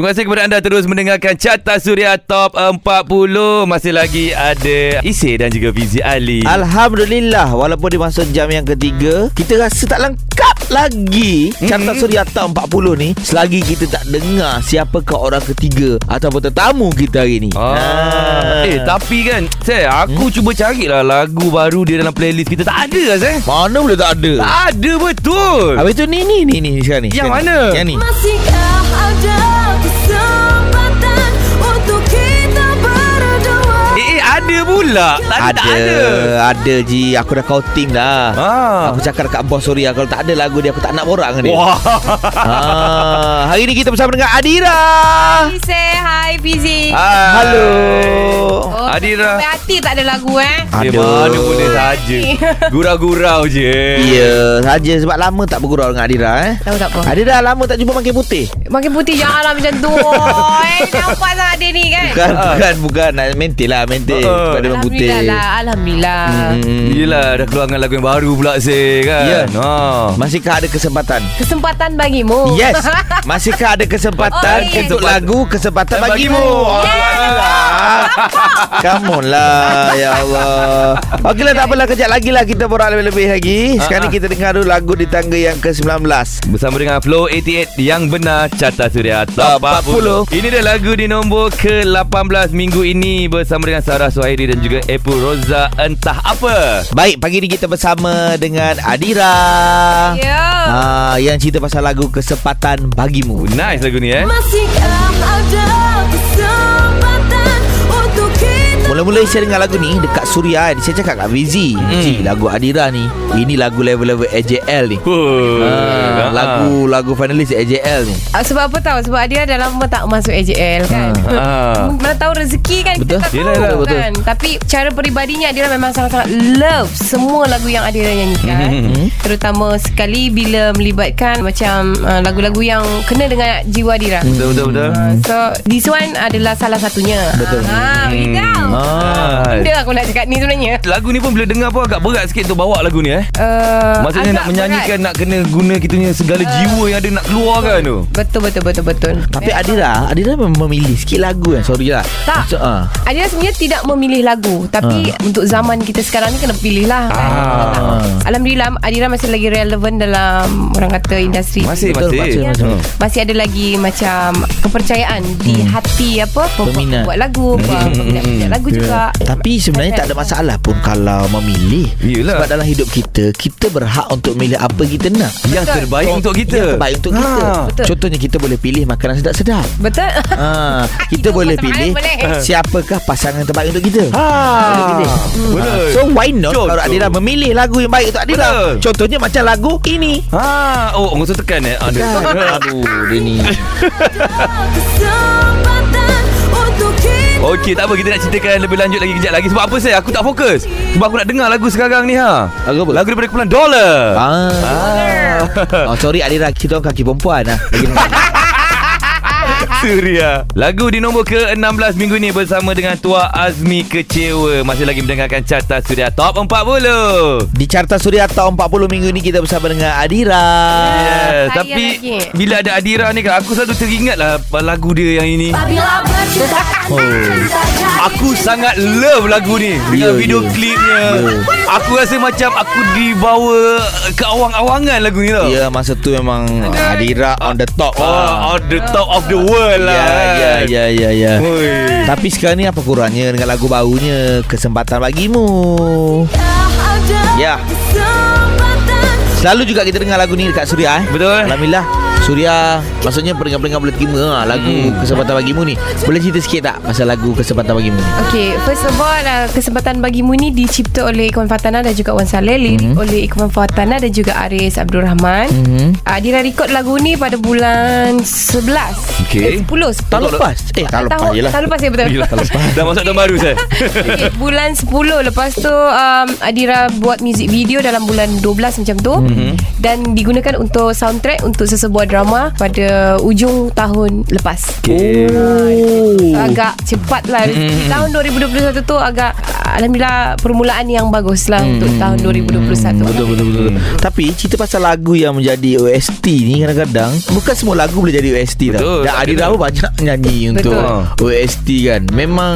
Terima kasih kepada anda terus mendengarkan Carta Suria Top 40. Masih lagi ada Isi dan juga Fizi Ali. Alhamdulillah Walaupun di masa jam yang ketiga Kita rasa tak lengkap lagi Carta Mm-mm. Suria Top 40 ni Selagi kita tak dengar Siapakah orang ketiga Ataupun tetamu kita hari ni Ah. Eh tapi kan Saya aku hmm? cuba carilah lagu baru dia dalam playlist kita tak ada lah saya. Mana boleh tak ada Tak ada betul. Habis tu ni ni ni ni sekarang ni Yang sekarang mana? ni. Yang ni Masihkah ada ada pula. Tadi ada, tak ada. ada Ji Aku dah counting dah Ah. Aku cakap dekat bos Suria Kalau tak ada lagu dia Aku tak nak borak dengan dia Wah. ah, Hari ni kita bersama dengan Adira Hi say hi Fizi. Hai. Halo Oh, Adira. Sampai hati tak ada lagu eh. Aduh. mana boleh saja. Gurau-gurau je. Ya Saja sebab lama tak bergurau dengan Adira eh Tahu tak apa. Adira lama tak jumpa makin putih Makin putih janganlah macam tu. eh, nampak sangat dia ni kan. Bukan Bukan Bukan Nak Maintain lah Maintain Sebab memang putih Alhamdulillah lah. Alhamdulillah. Hmm. Yelah dah keluar dengan lagu yang baru pula say kan. Ya. Ha. Masihkah ada kesempatan Kesempatan bagimu. Yes Masihkah ada kesempatan Oh, yes. Untuk lagu Kesempatan bagimu Bagimu. Alhamdulillah Come on lah Ya Allah Okeylah tak apalah Kejap lagi lah Kita borak lebih-lebih lagi Sekarang ni ah. kita dengar dulu Lagu di tangga yang ke-19 Bersama dengan Flow 88 Yang benar Carta Suria Top 40 Ini dia lagu di nombor ke-18 Minggu ini Bersama dengan Sarah Suhairi Dan juga Epu Roza. Entah apa. Baik pagi ni kita bersama Dengan Adira. Ya. Ah, yang cerita pasal lagu Kesempatan Bagimu. Nice lagu ni eh. Masihkah ada kesempatan Mula-mula saya dengar lagu ni Dekat Suria kan Saya cakap kat Vizi Hmm. Lagu Adira ni Ini lagu level-level AJL ni Oh, Ah, lagu lagu finalis AJL ni. Ah, sebab apa tahu? Sebab dia dah lama tak masuk AJL kan. Ah. Mana tahu rezeki kan Betul. kita tak Yelah, tahu yelah, betul. kan. Tapi cara peribadinya Adira memang sangat-sangat love semua lagu yang Adira nyanyikan. Mhm. Terutama sekali bila melibatkan macam uh, lagu-lagu yang kena dengan jiwa Adira. Betul betul betul Uh, so this one adalah salah satunya. Betul. Ha, hmm. tahu. Ah. Benda aku nak cakap ni sebenarnya. Lagu ni pun bila dengar pun agak berat sikit untuk bawa lagu ni eh Uh, Maksudnya nak menyanyikan berat. Nak kena guna kita punya segala jiwa yang ada nak keluarkan tu Betul betul betul betul. Tapi Memang. Adira, Adira memang memilih sikit lagu kan. Sorry lah. Tak. Maksud, ah. Adira sebenarnya tidak memilih lagu Tapi untuk zaman kita sekarang ni Kena pilih lah kan? Ah. Alhamdulillah Adira masih lagi relevan Dalam Orang kata industri Masih Betul, masih masih, Ya. masih. Hmm. Masih ada lagi macam Kepercayaan Di hati apa pem- Peminat. Buat lagu hmm. Peminat-peminat lagu juga Tapi sebenarnya tak ada masalah pun kalau memilih. Yelah. Sebab dalam hidup kita, kita berhak untuk milih apa kita nak. Yang Betul. terbaik untuk kita Yang terbaik untuk kita. Ha. Betul. Contohnya kita boleh pilih makanan sedap-sedap. Betul Ha, kita Itu boleh pilih boleh. siapakah pasangan terbaik untuk kita. Ha. Boleh pilih. Betul. Ha, So why not Contoh. kalau Adira memilih lagu yang baik untuk Adira. Betul. Contohnya macam lagu ini. Ha, oh, orang tu tekan eh. Aduh, dia ni. kesempatan kita Okey, tak apa kita nak ceritakan lebih lanjut lagi kejap lagi sebab apa saya? Aku tak fokus. Sebab aku nak dengar lagu sekarang ni ha. Lagu apa? Lagu daripada kumpulan Dollar. Ah. Ah. Oh, sorry Adira, kita orang kaki perempuan dengar. Suria. Lagu di nombor ke-16 minggu ni bersama dengan Tua Azmi Kecewa. Masih lagi mendengarkan carta Suria Top 40. Di Carta Suria Top 40 minggu ni kita bersama dengan Adira. Yeah, tapi lagi. bila ada Adira ni kan aku selalu teringat lah lagu dia yang ini. Bila bercinta Oh. Aku sangat love lagu ni Dengan Ya, video ya. klipnya Ya. Aku rasa macam Aku dibawa Ke awang-awangan lagu ni tau Ya, masa tu memang Adira on the top. Oh, ah. on the top of the world lah Ya, ya, ya, ya, ya. Tapi sekarang ni apa kurangnya dengan lagu barunya Kesempatan Bagimu. Ya. kesempatan Selalu juga kita dengar lagu ni dekat Suria eh. Betul Alhamdulillah. Suria Maksudnya pendengar-pendengar boleh terima lah Lagu Hmm. Kesempatan Bagimu ni. Boleh cerita sikit tak Pasal lagu Kesempatan Bagimu ni? Okay, first of all uh, Kesempatan Bagimu ni dicipta oleh Ikwan Fatana dan juga Wan Saleh Lirik Mhm. oleh Ikwan Fatana dan juga Aris Abdul Rahman. Mhm. uh, Adira record lagu ni pada bulan 11 Okay. eh, 10 Tahun lepas. Eh tahun lepas je lah Tahun lepas ya betul. Yelah, Dah masuk tahun baru saya okay, Bulan 10 Lepas tu um, Adira buat music video Dalam bulan 12 macam tu mm-hmm. dan digunakan untuk soundtrack untuk sesebuah drama pada ujung tahun lepas. Okay. Oh. Agak cepat lah mm. Tahun 2021 tu agak Alhamdulillah Permulaan yang bagus lah mm. Untuk tahun 2021 Betul betul betul. Tapi cerita pasal lagu yang menjadi OST ni kadang-kadang bukan semua lagu boleh jadi OST Betul, tau. Dan Adira pun banyak nyanyi untuk Betul. OST kan. Memang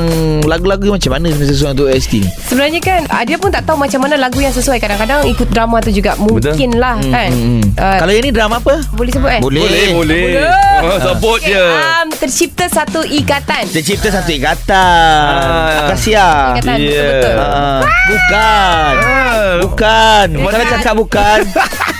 lagu-lagu macam mana sesuai untuk OST ni? Sebenarnya kan Dia pun tak tahu macam mana lagu yang sesuai Kadang-kadang ikut drama tu juga Mungkin lah kan Hmm. uh, Kalau yang ni drama apa? Boleh sebut eh Boleh. Boleh, boleh. Oh, support Okay, je. um, tercipta satu ikatan Tercipta satu ikatan. Ah. Akasia. Ikatan Ya. betul-betul Ah, bukan. Ah. Bukan. Kalau cakap bukan.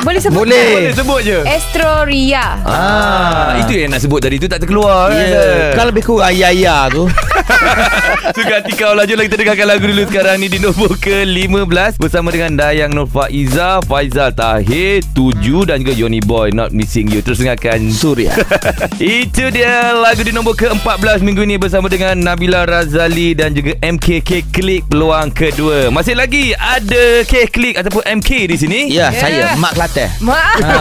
Boleh sebut Boleh. Boleh sebut je. Astroria Ah, itu yang nak sebut tadi tu tak terkeluar Ya. kan. Yeah. Kan lebih kurang ya-ya tu. Suka hati kau lah Jomlah kita dengarkan lagu dulu sekarang ni Di nombor ke-15 Bersama dengan Dayang Nur Faiza Faizal Tahir Tuju dan juga Yoni Boy Not Missing You Terus dengarkan Surya. Itu dia lagu di nombor ke-14 minggu ini Bersama dengan Nabila Razali Dan juga MKK Klik Peluang kedua Masih lagi ada K Klik Ataupun MK di sini Ya, Ya. saya Mak Kelantan. Maaf Ha.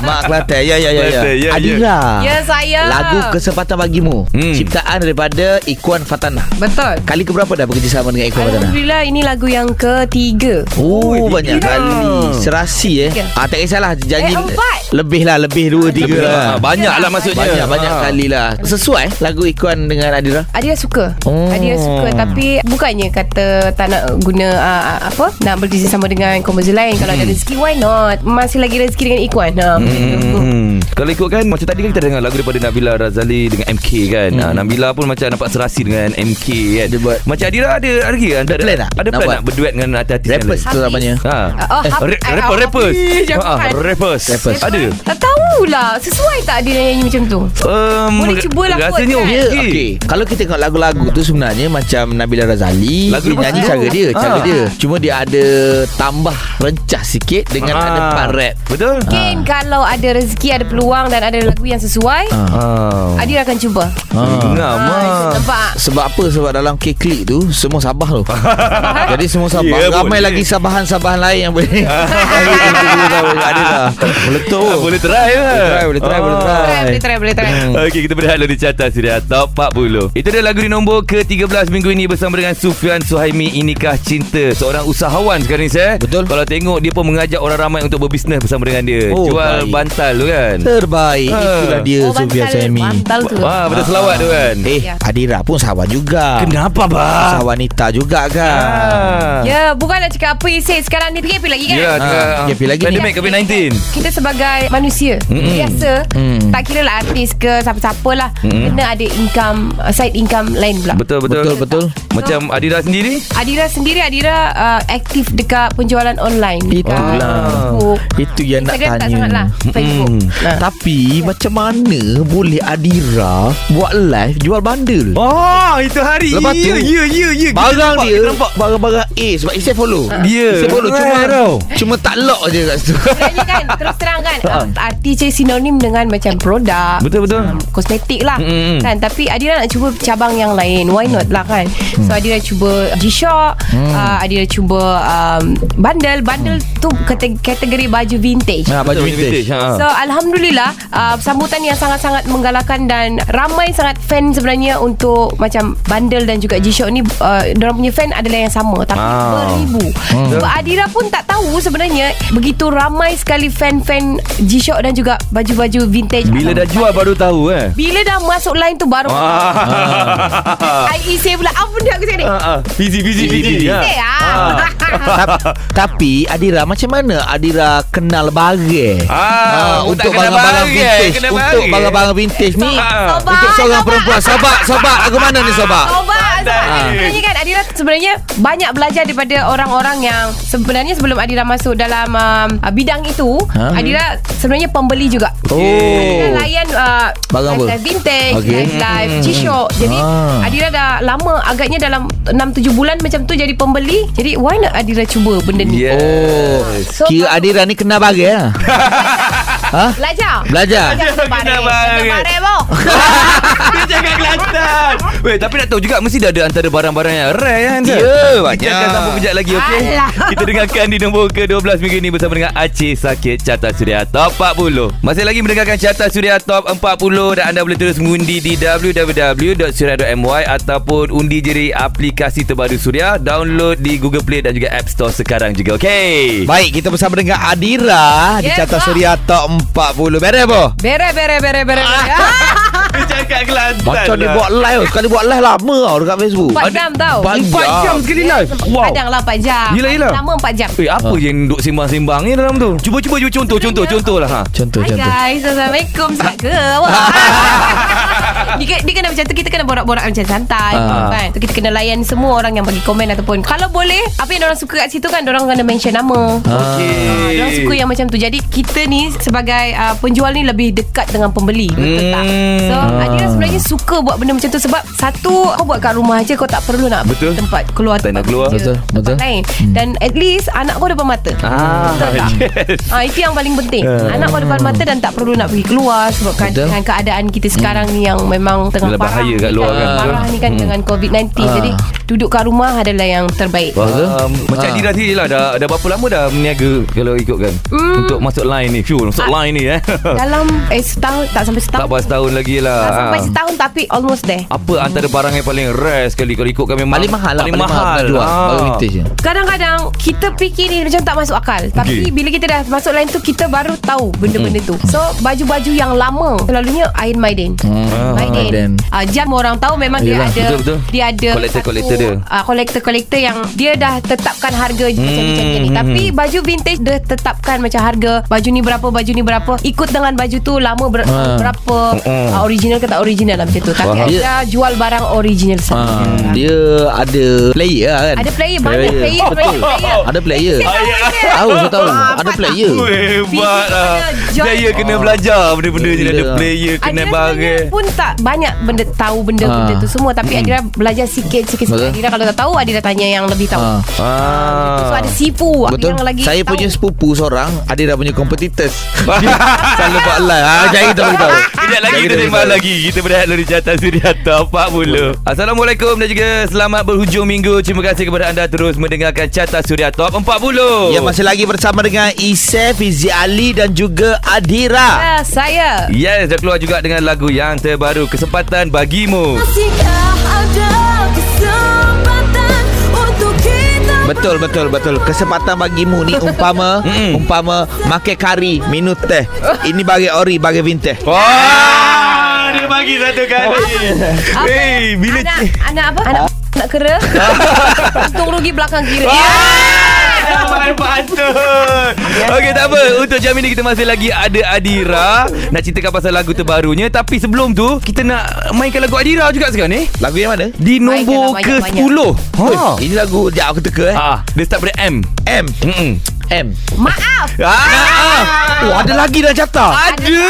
Mak Kelantan. Ya, ya, ya, ya. Ya, ya. Adira. Ya saya Lagu kesempatan bagimu. Hmm. Ciptaan daripada Ikuan Fatana. Betul Kali keberapa dah bekerjasama dengan Ikuan Fatana? Alhamdulillah ini lagu yang ketiga Oh, Oh, banyak tiga. kali. Serasi eh. Tiga. Ah, tak kisahlah janji. Eh, empat. Lebih lah, lebih dua, tiga Lebih lah. Banyak lah maksudnya Banyak banyak Ah. kali lah. Sesuai lagu Ikuan dengan Adira. Adira suka Oh. Adira suka Tapi bukannya kata Tak nak guna uh, Apa Nak bekerjasama dengan komposer lain Kalau ada rezeki Why not Masih lagi rezeki dengan Ikuan ha, Hmm. Kalau ikutkan Macam tadi kan kita dengar lagu daripada Nabila Razali Dengan MK kan hmm. Nabila pun macam nampak serasi dengan MK kan Dia buat- Macam Adira ada Ada lagi kan Ada plan tak? Ada Nak plan nak berduet dengan yang Rappers tu namanya. Ha. Oh, Eh, Hafiz- ra- eh, rapper rappers. Jangan Ah, kan. rappers. Rappers. Ada. Tak tahulah Sesuai tak Adira nyanyi macam tu Um, Boleh cubalah buat Rasanya kan? Ya, okey. okay. Kalau kita tengok lagu-lagu tu sebenarnya macam Nabila Razali, dia dia nyanyi cara dia, cara Ah. dia. Cuma dia ada tambah rencah sikit dengan Ah. ada part rap. Betul? Mungkin kalau ada rezeki Ada peluang Dan ada lagu yang sesuai Ah. Adira akan cuba Ngam Ah, ah. Nampak Sebab apa? Sebab dalam K-Click tu Semua Sabah tu Jadi semua Sabah Ya, Ramai boleh. lagi Sabahan-Sabahan lain yang boleh Ada lah Meletup Ah, Boleh try lah Boleh try Boleh try Boleh Ah. try Boleh try. Okey kita berehat dulu di carta Suria Top 40 Itu dia lagu di nombor ke-13 minggu ini Bersama dengan Sufian Suhaimi Inikah Cinta Seorang usahawan sekarang ni saya Betul. Kalau tengok dia pun mengajak orang ramai Untuk berbisnes bersama dengan dia Oh, Jual baik. bantal tu kan Terbaik Ah. Itulah dia Oh Sofia bantal Saimi Bantal tu Wah, betul selawat tu kan Eh Ya. Adira pun sahabat juga Kenapa bah? Sahabat wanita juga kan Ah. Ya bukan nak cakap apa Isi sekarang ni PKP lagi kan Ya, tengah Ah, PKP lagi ni. Pandemic COVID-19 kita sebagai manusia Mm-mm. biasa Mm. tak kira lah artis ke siapa-siapa lah Mm-mm. kena ada income side income lain pula Betul, betul Betul betul Macam Adira sendiri Adira sendiri Adira uh, aktif dekat penjualan online Itulah Dekat Facebook Itu yang nak Instagram tak tanya sangat lah Facebook Mm. nah. Tapi macam mana boleh Adira buat live jual bandel? Oh, itu hari Lepas tu, Ya, ya, ya, ya. Kita Barang nampak, dia nampak. Barang-barang A Sebab Isai follow Dia. Isai follow Cuma tau. Cuma tak lock je kat situ Sebenarnya kan Terus terang kan uh, Artis je sinonim dengan Macam produk Betul, betul. um, Kosmetik lah Mm-mm. kan Tapi Adira nak cuba Cabang yang lain Why not lah kan So Adira cuba G-Shock uh, Adira cuba um, Bundle Bundle tu kate- Kategori baju vintage ha, Baju Betul, vintage ha. So Alhamdulillah uh, Sambutan yang sangat-sangat menggalakkan Dan ramai sangat fan sebenarnya Untuk macam Bundle dan juga G-Shock ni uh, Diorang punya fan adalah yang sama Tapi Ah. beribu Sebab Adira pun tak tahu sebenarnya Begitu ramai sekali fan-fan G-Shock dan juga Baju-baju vintage Bila dah jual baru tahu eh Bila dah masuk line tu baru Ah. I say pula Apa benda aku cakap ni Ah, ah. Busy, busy, busy. Eh, ah. Tap- Tapi Adira macam mana Adira kenal barang Ah, untuk tak kena barang-barang barang, vintage kena Untuk barang. barang-barang vintage ni. Sobat, Untuk seorang sobat. perempuan Sobat Sobat Lagu mana ni. Ah. Sebenarnya kan Adira sebenarnya banyak belajar daripada orang-orang yang sebenarnya sebelum Adira masuk dalam um, uh, bidang itu, Ha? Adira sebenarnya pembeli juga. Oh Adira layan uh, Barang apa? vintage, Okey. lifestyle G-Shock. Jadi Ah. Adira dah lama agaknya dalam 6-7 bulan macam tu jadi pembeli. Jadi why not Adira cuba benda ni? Yes. Oh So, Kira baru- Adira ni kenal barang lah Ha? Belajar. Belajar Belajar barang. barang. Kena barang. Dia cakap kelas Kelantan Weh tapi nak tahu juga Mesti dah ada antara barang-barang yang rare kan? Ya, Kita banyak. akan sambung kejap lagi okey. Kita dengarkan di nombor ke-12 minggu ini Bersama dengan Aceh Sakit Carta Suria Top 40 Masih lagi mendengarkan Carta Suria Top 40 Dan anda boleh terus mengundi di www.suria.my Ataupun undi jeri aplikasi terbaru Suria Download di Google Play dan juga App Store sekarang juga okey Baik, kita bersama dengan Adira di Yes, Carta. Suria Top 40. Beres apa? Bere bere bere bere. Cakap Kelantan Macam dia lah. buat live Sekali buat live lama tau Dekat Facebook 4 jam tau. Empat Empat jam sekali live Wow Kadang lah 4 jam. Yelah, yelah. Lama 4 jam. Eh apa yang duk sembang-sembang ni dalam tu Cuba cuba cuba contoh contoh contoh lah ha. Contoh Hai contoh guys, Assalamualaikum Tak ke awak dia, dia kena macam tu Kita kena borak-borak macam santai Ah. kan? So, Kita kena layan semua orang yang bagi komen Ataupun Kalau boleh Apa yang orang suka kat situ kan Orang kena mention nama Okey. Orang suka yang macam tu Jadi kita ni Sebagai uh, penjual ni Lebih dekat dengan pembeli Betul tak Hmm. So Adira sebenarnya suka Buat benda macam tu Sebab Satu Kau buat kat rumah je Kau tak perlu nak Betul. Tempat keluar Tak tempat nak keluar. kerja, Betul, Tempat betul. lain Dan at least Anak kau depan mata Ah, Betul tak yes. Ah itu yang paling penting. Ah. Anak kau depan mata dan tak perlu nak pergi keluar sebab kan dengan keadaan kita sekarang ni yang memang tengah Dalam parah bahaya ni kat luar kan. Parah ni kan Hmm. dengan COVID-19. Ah. Jadi duduk kat rumah adalah yang terbaik. Um, macam Ah. Adira sendiri lah dah, dah berapa lama dah meniaga Kalau ikutkan Hmm. Untuk masuk line ni Fuh masuk Ah. Line ni eh Dalam eh setahun tak sampai Tak setahun. pas tahun lagi lah tak sampai Ah. setahun tapi almost there. Apa antara barang yang paling rare sekali Kalau ikutkan memang Paling mahal lah Paling Paling mahal mahal nak jual Ah. Baru vintage je Kadang-kadang kita fikir ni macam tak masuk akal. Tapi Okey. bila kita dah masuk line tu kita baru tahu benda-benda tu. So baju-baju yang lama selalunya Ain Maiden. Hmm. Maiden. Maiden. Uh, jam orang tahu memang Yelah, dia ada betul-betul. dia ada Collector-collector dia. Uh, collector-collector yang dia dah tetapkan harga Hmm, macam ni macam ni. hmm, Tapi baju vintage dia tetapkan macam harga baju ni berapa baju ni berapa ikut dengan baju tu lama ber, Ah. berapa Hmm. uh, original ke tak original lah macam tu. Tapi Faham. ada jual barang original Ah, saja. Dia ada player lah kan Ada player banyak player, player, player. Ada player Ah, ya. Tahu saya tahu Ada player Oh, Hebat lah Player kena belajar Benda-benda ni Ada player Kena Adira barang pun tak banyak benda tahu benda-benda tu semua tapi Adira belajar sikit-sikit. Adira kalau tak tahu Adira tanya yang lebih tahu. Ah. ah. So ada sifu Betul yang lagi Saya tahu. punya sepupu seorang Ada dah punya competitors Selalu buat live ha, Jangan kita beritahu Kejap lagi kita sembang lagi. Kita berehat dulu di Carta Suria Top 40 Assalamualaikum dan juga selamat berhujung minggu. Terima kasih kepada anda terus mendengarkan Carta Suria Top 40 Ya masih lagi bersama dengan Isef Fizi Ali dan juga Adira. Ya, saya. Yes, dah keluar juga dengan lagu yang terbaru Kesempatan Bagimu. Masihkah ada Betul betul betul Kesempatan bagimu ni umpama Mm-mm. Umpama Makan kari Minum teh Ini bagi ori Bagi vintage Wah, dia bagi satu kali Apa? Hey, bila anak, anak apa? Anak nak kera. Untung rugi belakang kiri. Patut Okey tak apa. Untuk jam ini kita masih lagi ada Adira. Nak ceritakan pasal lagu terbarunya. Tapi sebelum tu Kita nak mainkan lagu Adira juga sekarang ni. Lagu yang mana? Di nombor Mainkan lah ke-10 Oi, ha. Ini lagu Sekejap aku teka eh. Ah, Dia start pada M. M. Mm-mm. M. Maaf. Ah, Oh ada lagi dah carta ada.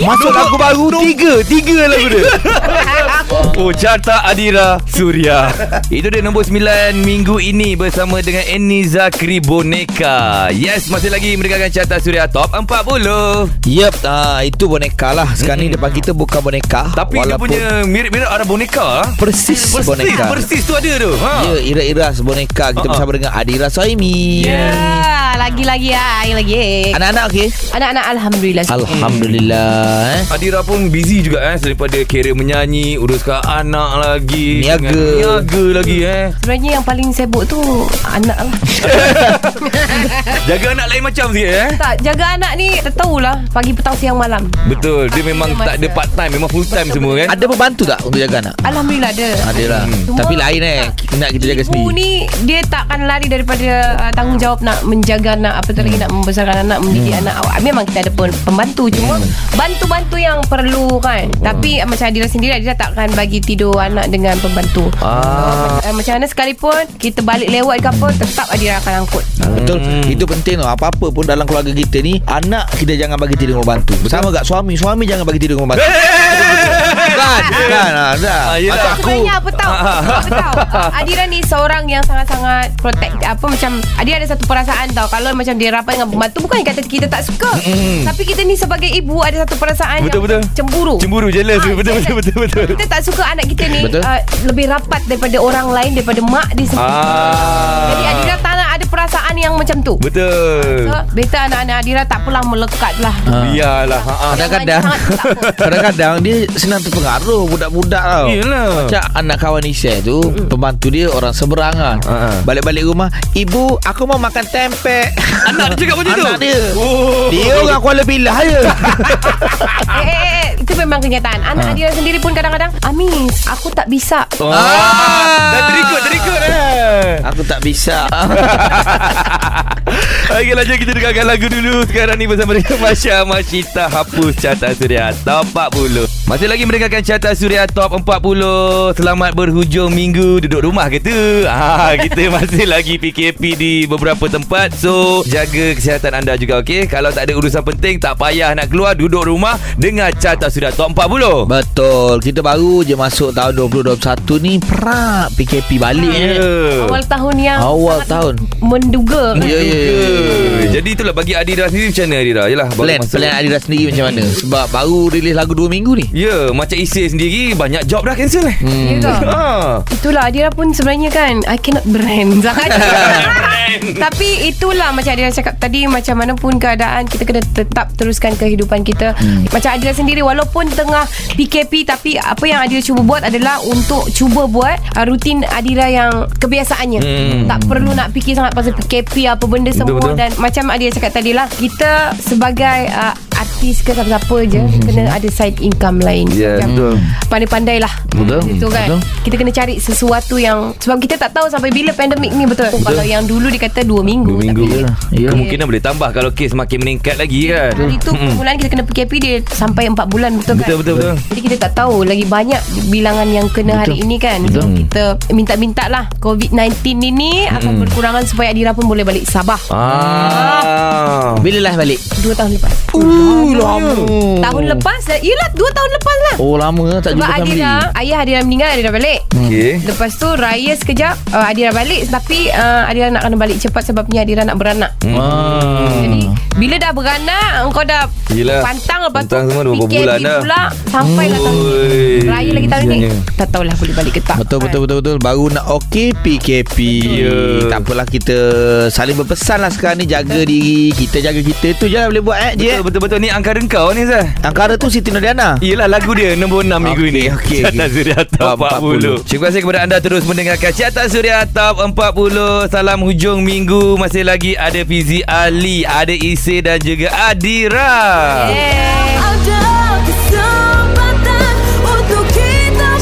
Masuk lagu baru Tiga. Tiga lagu dia. Oh carta Adira Surya. Itu dia nombor 9 minggu ini Bersama dengan Eni Zakri Boneka Yes masih lagi mendengarkan carta Surya Top 40 Yep ah, Itu boneka lah Sekarang ni depan kita bukan boneka Tapi dia punya mirip-mirip ada boneka. Persis, Persis boneka Persis tu ada tu ha. Ya, iras-iras boneka Kita ah. bersama dengan Adira Soimi Yeah. Ya, lagi-lagi ah, lagi. Anak-anak okey? Anak-anak alhamdulillah. Alhamdulillah eh. Adira pun busy juga eh Daripada kira menyanyi Uruskan anak lagi Niaga. Niaga lagi eh Sebenarnya yang paling sibuk tu anak lah. Jaga anak lain macam sikit eh tak, jaga anak ni tak tahulah pagi petang siang malam. Betul Dia memang Masa. tak ada part time Memang full time semua kan Ada pembantu tak untuk jaga anak? Alhamdulillah ada. Ada lah Cuma- Tapi lain eh Nak kita jaga Ibu sendiri ni dia takkan lari daripada uh, tanggungjawab nak menjaga anak apa tu lagi nak membesarkan anak mendidik anak awak. Memang kita ada pun pembantu cuma bantu-bantu yang perlu kan. Tapi uh, macam Adira sendiri Adira takkan bagi tidur anak dengan pembantu. Ah. Uh, macam mana sekalipun kita balik lewat ke apa tetap Adira akan angkut. Betul. Hmm. Itu penting tau Apa-apa pun dalam keluarga kita ni Anak kita jangan bagi tidur dengan pembantu Bersama kat suami. Suami jangan bagi tidur dengan pembantu Kan? Kan? Ah, dah. Ah, yelah. Macam aku. Sebenarnya apa tahu. Apa tahu. uh, Adira ni seorang yang sangat-sangat Protect Apa macam Adira ada satu perasaan tau. Kalau macam dia rapat dengan pembantu Bukan kata kita tak suka. Tapi kita ni sebagai ibu Ada satu perasaan Betul, yang betul. Cemburu. Cemburu jealous. Ah, betul, betul betul betul betul. Kita tak suka anak kita ni Betul. uh, Lebih rapat daripada orang lain Daripada mak dia sendiri Ah. Jadi Adira tak ada perasaan yang macam tu Betul. So, better anak-anak Adira tak apalah melekat lah Ah. Biarlah. Ha. ah. Kadang-kadang. Kadang-kadang dia senang terpengaruh Budak-budak tau Yelah. Macam anak kawan Isai tu Pembantu dia orang seberangan Ha, ha. Balik-balik rumah Ibu aku mau makan tempe Anak dia cakap macam tu. Anak dia Oh. Dia orang Kuala Pilah je eh, eh, eh, Itu memang kenyataan Anak Ah. Adira sendiri pun kadang-kadang Amis Aku tak bisa Oh. Ah. Dah terikut terikut eh. Aku tak bisa. Okey lanjut kita dengarkan lagu dulu. Sekarang ni bersama dengan Masya Masyita Hapus Carta Suria Top 40 Masih lagi mendengarkan Carta Suria Top 40 Selamat berhujung minggu. Duduk rumah ke tu? Ah, Kita masih lagi PKP di beberapa tempat. So Jaga kesihatan anda juga okey? Kalau tak ada urusan penting Tak payah nak keluar Duduk rumah Dengar Carta Suria Top 40 Betul. Kita baru je masuk tahun 2021 ni Perak PKP balik Ya. eh. Awal tahun yang Awal tahun. Menduga. Ya ya ya, ya Jadi itulah bagi Adira sendiri macam mana Adira? Baru Plan masuk. Plan Adira sendiri macam mana? Sebab baru rilis lagu 2 minggu ni. Ya macam Isir sendiri Banyak job dah cancel eh. Ya ke? Ha. Itulah Adira pun sebenarnya kan I cannot brand. Sangat. Tapi itulah Macam Adira cakap tadi Macam mana pun keadaan Kita kena tetap teruskan kehidupan kita. Hmm. Macam Adira sendiri Walaupun tengah PKP Tapi apa yang Adira cuba buat adalah Untuk cuba buat uh, Rutin Adira yang Kebiasaannya Hmm. Tak perlu nak fikir sangat Pasal PKP Apa benda Betul, semua betul. Dan macam Adira cakap tadi lah Kita sebagai uh, Artis ke siapa-siapa je Kena ada side income lain. Ya, Macam betul. Pandai-pandai lah Betul. Itu kan. Betul. Kita kena cari sesuatu yang Sebab kita tak tahu Sampai bila pandemik ni betul, betul. Kalau yang dulu dikata 2 minggu Dua minggu tapi, Ya. Kemungkinan boleh tambah Kalau kes makin meningkat lagi kan? Hari tu permulaan kita kena PKP Dia sampai 4 bulan betul, Betul, kan? betul, betul. Jadi kita tak tahu Lagi banyak bilangan yang kena hari ini kan? So kita minta-minta lah COVID-19 ini Akan berkurangan Supaya Adira pun boleh balik Sabah. Ah. Bila lah balik? 2 tahun lepas. Uh lama. Tahun lepas Yelah 2 tahun lepas lah. Oh lama tak Sebab jumpa family. Adira Ayah Adira meninggal Adira balik. Okey. Lepas tu raya sekejap uh, Adira balik. Tapi uh, Adira nak kena balik cepat Sebabnya Adira nak beranak. Ah. Jadi bila dah beranak Engkau dah Yelah. Pantang lepas Pantang tu semua dua PKP bulan dah. pula Sampai lah tahun ni. Raya lagi tahun ni. Sianya. Tak tahulah boleh balik ke tak. Betul betul betul betul. Baru nak okey PKP Ya. Tak apalah kita Saling berpesan lah sekarang ni. Jaga diri. Kita jaga kita. Itu je lah boleh buat eh je Betul, betul betul. Ni angkara kau ni Zah. Angkara tu Siti Nodiana Yelah lagu dia Nombor 6 minggu Okey, ini. okey, Carta okey. Suria Top Top 40 Terima kasih kepada anda Terus mendengarkan Carta Suria Top 40 Salam hujung minggu. Masih lagi ada Fizi Ali Ada Isi dan juga Adira. Yeah.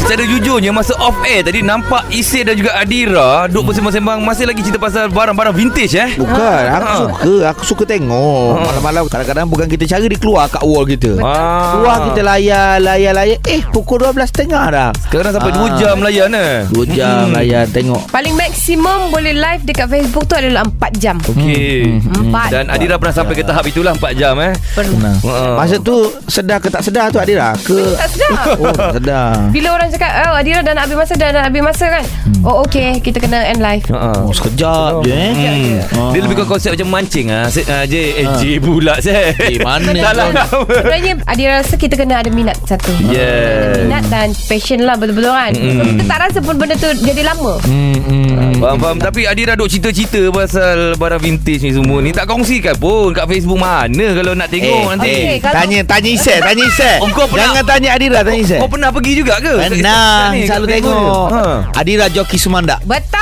Secara jujurnya Masa off air tadi Nampak Isir dan juga Adira Duk bersembang-sembang. Masih lagi cerita pasal Barang-barang vintage eh? Bukan. Aku Ha. suka. Aku suka tengok. Malam-malam Kadang-kadang bukan kita cara Dia keluar kat wall kita. Ah. Keluar kita layar Layar layar. Eh pukul 12.30 dah. Sekarang sampai Ah. 2 jam layan eh? 2 jam layar Tengok. Paling maksimum Boleh live dekat Facebook tu adalah 4 jam. Okey. Empat. Dan Adira pernah sampai ke tahap itulah 4 jam eh? Pernah. Nah. Ah. Masa tu Sedar ke tak sedar tu Adira? Ke Tak sedap Oh tak sedar. Bila orang cakap Oh Adira dah nak habis masa Dah nak habis masa kan Oh okay Kita kena end live Ha. Oh sekejap je eh Hmm. Dia lebih ke konsep macam mancing ah. Se- J eh J pula saya. Eh, mana Salah. Sebenarnya Adira rasa kita kena ada minat satu Yeah. Minat dan passion lah betul-betul kan Mm. Kita tak rasa pun benda tu jadi lama Hmm, hmm. Faham faham Tapi Adira duk cerita-cerita Pasal barang vintage ni semua ni Tak kongsikan pun Kat Facebook mana Kalau nak tengok Eh, nanti eh, kalau- tanya tanya Isai, tanya Isai. Oh, kau pernah- Jangan tanya Adira, tanya Isai. Kau pernah pergi juga ke? Pernah, Kat ni, selalu tengok. Ha. Adira joki Sumandak. Betul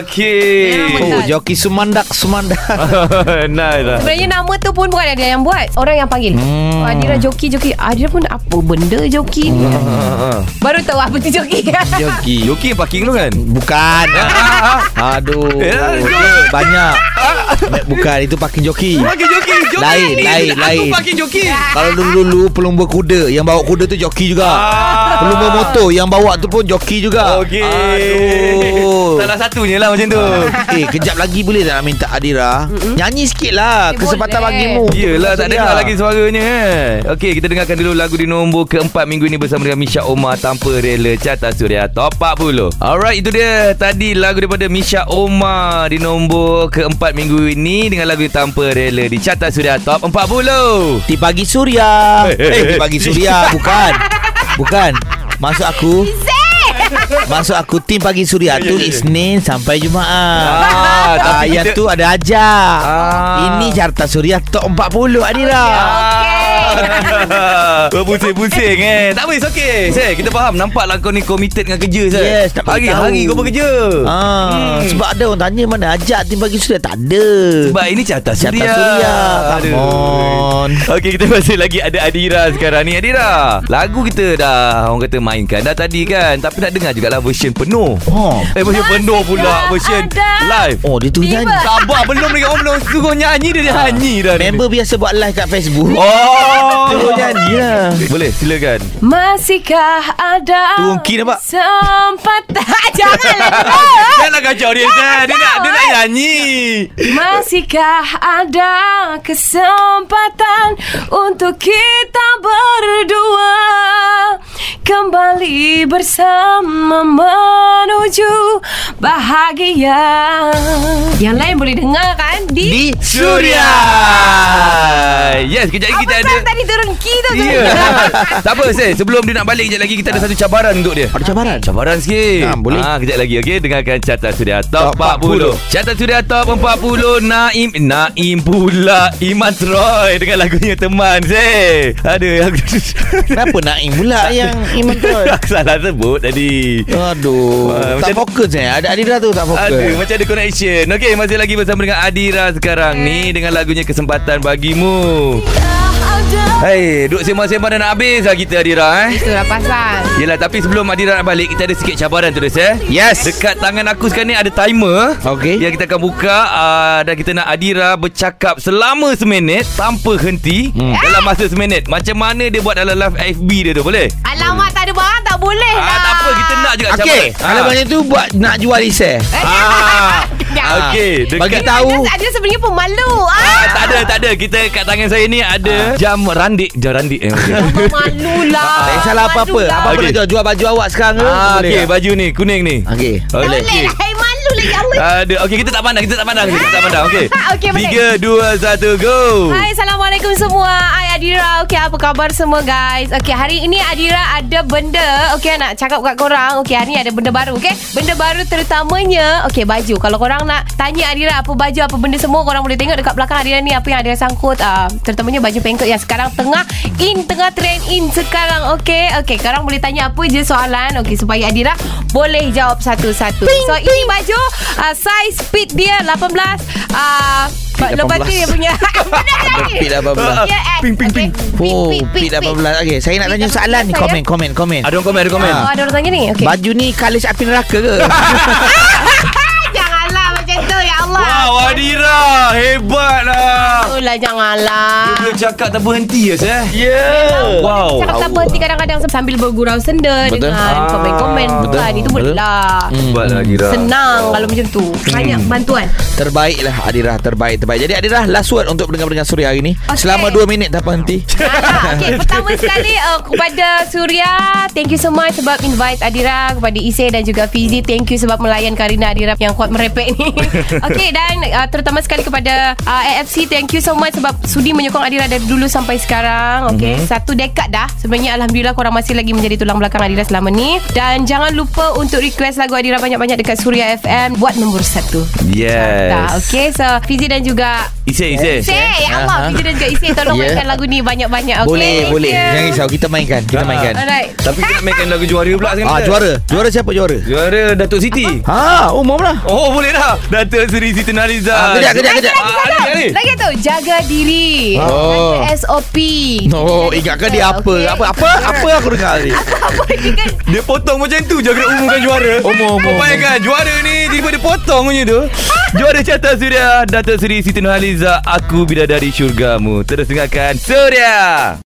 Okey Memang Oh, joki Sumandak, Sumandak. Nice lah Sebenarnya nama tu pun bukan Adira yang buat Orang yang panggil Hmm. Adira joki-joki Adira pun apa benda joki ni Ha, ha. Baru tahu apa tu joki joki. Yoki yang parking tu kan? Bukan. Aduh. Ya, Banyak. Bukan, itu parking joki. Parking joki Joki Lain, ni lain, Aku lain. parking joki Kalau dulu-dulu pelumba kuda Yang bawa kuda tu joki juga Ah, Pelumba motor Yang bawa tu pun joki juga Okey. Aduh Salah satunya lah macam tu. Eh kejap lagi boleh tak nak minta Adira Nyanyi sikit lah Eh, Kesempatan boleh. bagimu Yelah tak dengar lagi suaranya eh. Okey kita dengarkan dulu lagu di nombor keempat minggu ini bersama dengan Misha Omar tanpa rela carta suria top 40. Alright itu dia tadi lagu daripada Misha Omar di nombor keempat minggu ini dengan lagu tanpa rela di carta suria top 40. Di pagi Suria Eh di pagi Suria Bukan Bukan Maksud aku Maksud aku Tim Pagi Suria tu Isnin sampai Jumaat. Ah, ah, Yang kita- tu ada ajak Ah. Ini Carta Suria Top 40 Adira Berpusing-pusing eh? Tak apa it's okay Say, Kita faham. Nampaklah kau ni committed dengan kerja Say. Yes, tak bagi Hari-hari tahu. kau bekerja Ah, Hmm. Sebab ada orang tanya Mana ajak Tim Pagi Suria. Tak ada. Sebab ini carta Carta suria. Suria. Come on. Okey kita masih lagi ada Adira sekarang ni. Adira Lagu kita dah Orang kata mainkan dah tadi kan? Tapi nak dengar jugalah version penuh. Oh. Eh version penuh pula. Version ada. live. Oh dia tu Tiba. nyanyi. Sabar belum lagi Orang belum suruh nyanyi Dia nyanyi dah ni. Member biasa buat live kat Facebook. Oh Suruh nyanyi lah Boleh silakan. Masihkah ada key nampak? Kesempatan Janganlah. Janganlah kacau dia Zah. Dia nak, dia nak nyanyi. Masihkah ada kesempatan Untuk kita berdua Kembali bersama menuju bahagia? Yang lain boleh dengar kan? Di, Di Suria. Yes kejap lagi kita ada tadi turun key tu. Ya Tak apa Sel Sebelum dia nak balik Kejap lagi kita ada satu cabaran untuk dia. Ada cabaran? Cabaran sikit. Ha, boleh. ha, Kejap lagi okay? Dengarkan Carta Suria Top, Top 40. Carta Suria Top 40 Naim Naim pula. Iman Troy Dengan lagunya Teman Sel Aduh aku Kenapa Naim pula yang Iman tu Salah sebut tadi. Aduh Wah, Tak macam- fokus eh. Ada Adira tu tak fokus. Aduh macam ada connection. Okey masih lagi bersama dengan Adira sekarang ni Dengan lagunya Kesempatan Bagimu Hai Duk sembang-sembang dah nak habis lah kita Adira eh Itulah pasal Yelah tapi sebelum Adira nak balik Kita ada sikit cabaran terus eh Yes Dekat tangan aku sekarang ni ada timer Okey. Yang kita akan buka uh, Dan kita nak Adira bercakap selama seminit Tanpa henti hmm. Dalam masa seminit Macam mana dia buat dalam live FB dia tu boleh? Alamak tak ada barang tak boleh lah Ah, tak apa kita nak juga Okey cabaran Kalau macam tu buat Nak jual resell ah. Jangan. Okey dekat Bagi tahu dia sebenarnya pemalu Ah, ah. tak ada, tak ada. Kita kat tangan saya ni ada jam randik, jam randik. Eh, okay. Malu lah. Tak kisahlah apa-apa. Lah. Apa-apa nak jual Jual baju awak sekarang ke? Ah, okey, baju ni kuning ni. Okey. Boleh Ada. Okey, kita tak pandang, kita tak pandang, kita tak pandang. Okey. Okey, boleh. Tiga, dua, satu, go. Hai Assalamualaikum semua. Hai Adira. Okay apa khabar semua guys? Okay hari ini Adira ada benda Okay nak cakap kat korang. Okay hari ni ada benda baru Okay Benda baru terutamanya Okay baju. Kalau korang nak tanya Adira Apa baju apa benda semua Korang boleh tengok dekat belakang Adira ni Apa yang Adira sangkut. Uh, Terutamanya baju pengkot Yang sekarang tengah In Tengah trend in sekarang Okay Okay korang boleh tanya apa je soalan Okay supaya Adira Boleh jawab satu-satu. So ini baju uh, Size fit dia 18 uh, Fit Lepas tu 18. dia punya lagi Fit 18 Ya, eh. Ping, ping, ping. Oh Pit 18 Okey Saya nak tanya soalan ni Komen komen komen Ada orang komen, ada komen. Oh, ada orang tanya ni. Okey. Baju ni Kalis api neraka ke ya Allah. Wow, Adira. Hebat lah. Itulah Dia janganlah. boleh cakap tak berhenti ya, saya. Ya Wow. Cakap tak berhenti kadang-kadang sambil bergurau senda Betul. dengan Ah. komen-komen Betul. kan. Itu Betul. boleh lah. Hebatlah Adira. Senang kalau macam tu. Banyak bantuan. Terbaik lah Adira Terbaik terbaik Jadi Adira last word Untuk pendengar-pendengar Suria hari ni Okey. Selama 2 minit tak berhenti Ah, okay, pertama sekali uh, kepada Surya, thank you so much sebab invite Adira kepada Ise dan juga Fizi, thank you sebab melayan Karina Adira yang kuat merepek ni. okay dan uh, terutama sekali kepada uh, AFC, thank you so much sebab sudi menyokong Adira dari dulu sampai sekarang. Okay, mm-hmm. satu dekad dah. Sebenarnya alhamdulillah korang masih lagi menjadi tulang belakang Adira selama ni dan jangan lupa untuk request lagu Adira banyak-banyak dekat Surya FM buat nombor satu. Yes. Okay, so Fizi dan juga Ise, Ise. Ise, ya Allah. Fizi dan juga Ise tolong Yeah. mainkan lagu ni banyak-banyak. Okay, Boleh thank boleh you. Jangan risau Kita mainkan Kita Ah. mainkan Alright. Tapi kita mainkan lagu juara pula sekarang. Ah kita. juara Juara siapa juara Juara Datuk Siti. Ha umum lah Oh boleh dah Datuk Seri Siti Nariza Ah, kejap, kejap, kejap. Ah, ada, ada. Lagi tu Jaga diri Oh. Jaga SOP Oh ingatkan dia apa Okay. Apa apa apa aku dengar ni Apa dia kan Dia potong macam tu je Kena umumkan juara Umum, umum, Kau bayangkan Juara ni Tiba dia potong punya tu Juara carta Suria Datuk Seri Siti Nurhaliza Aku Bidadari Syurgamu. Terus dengarkan Suria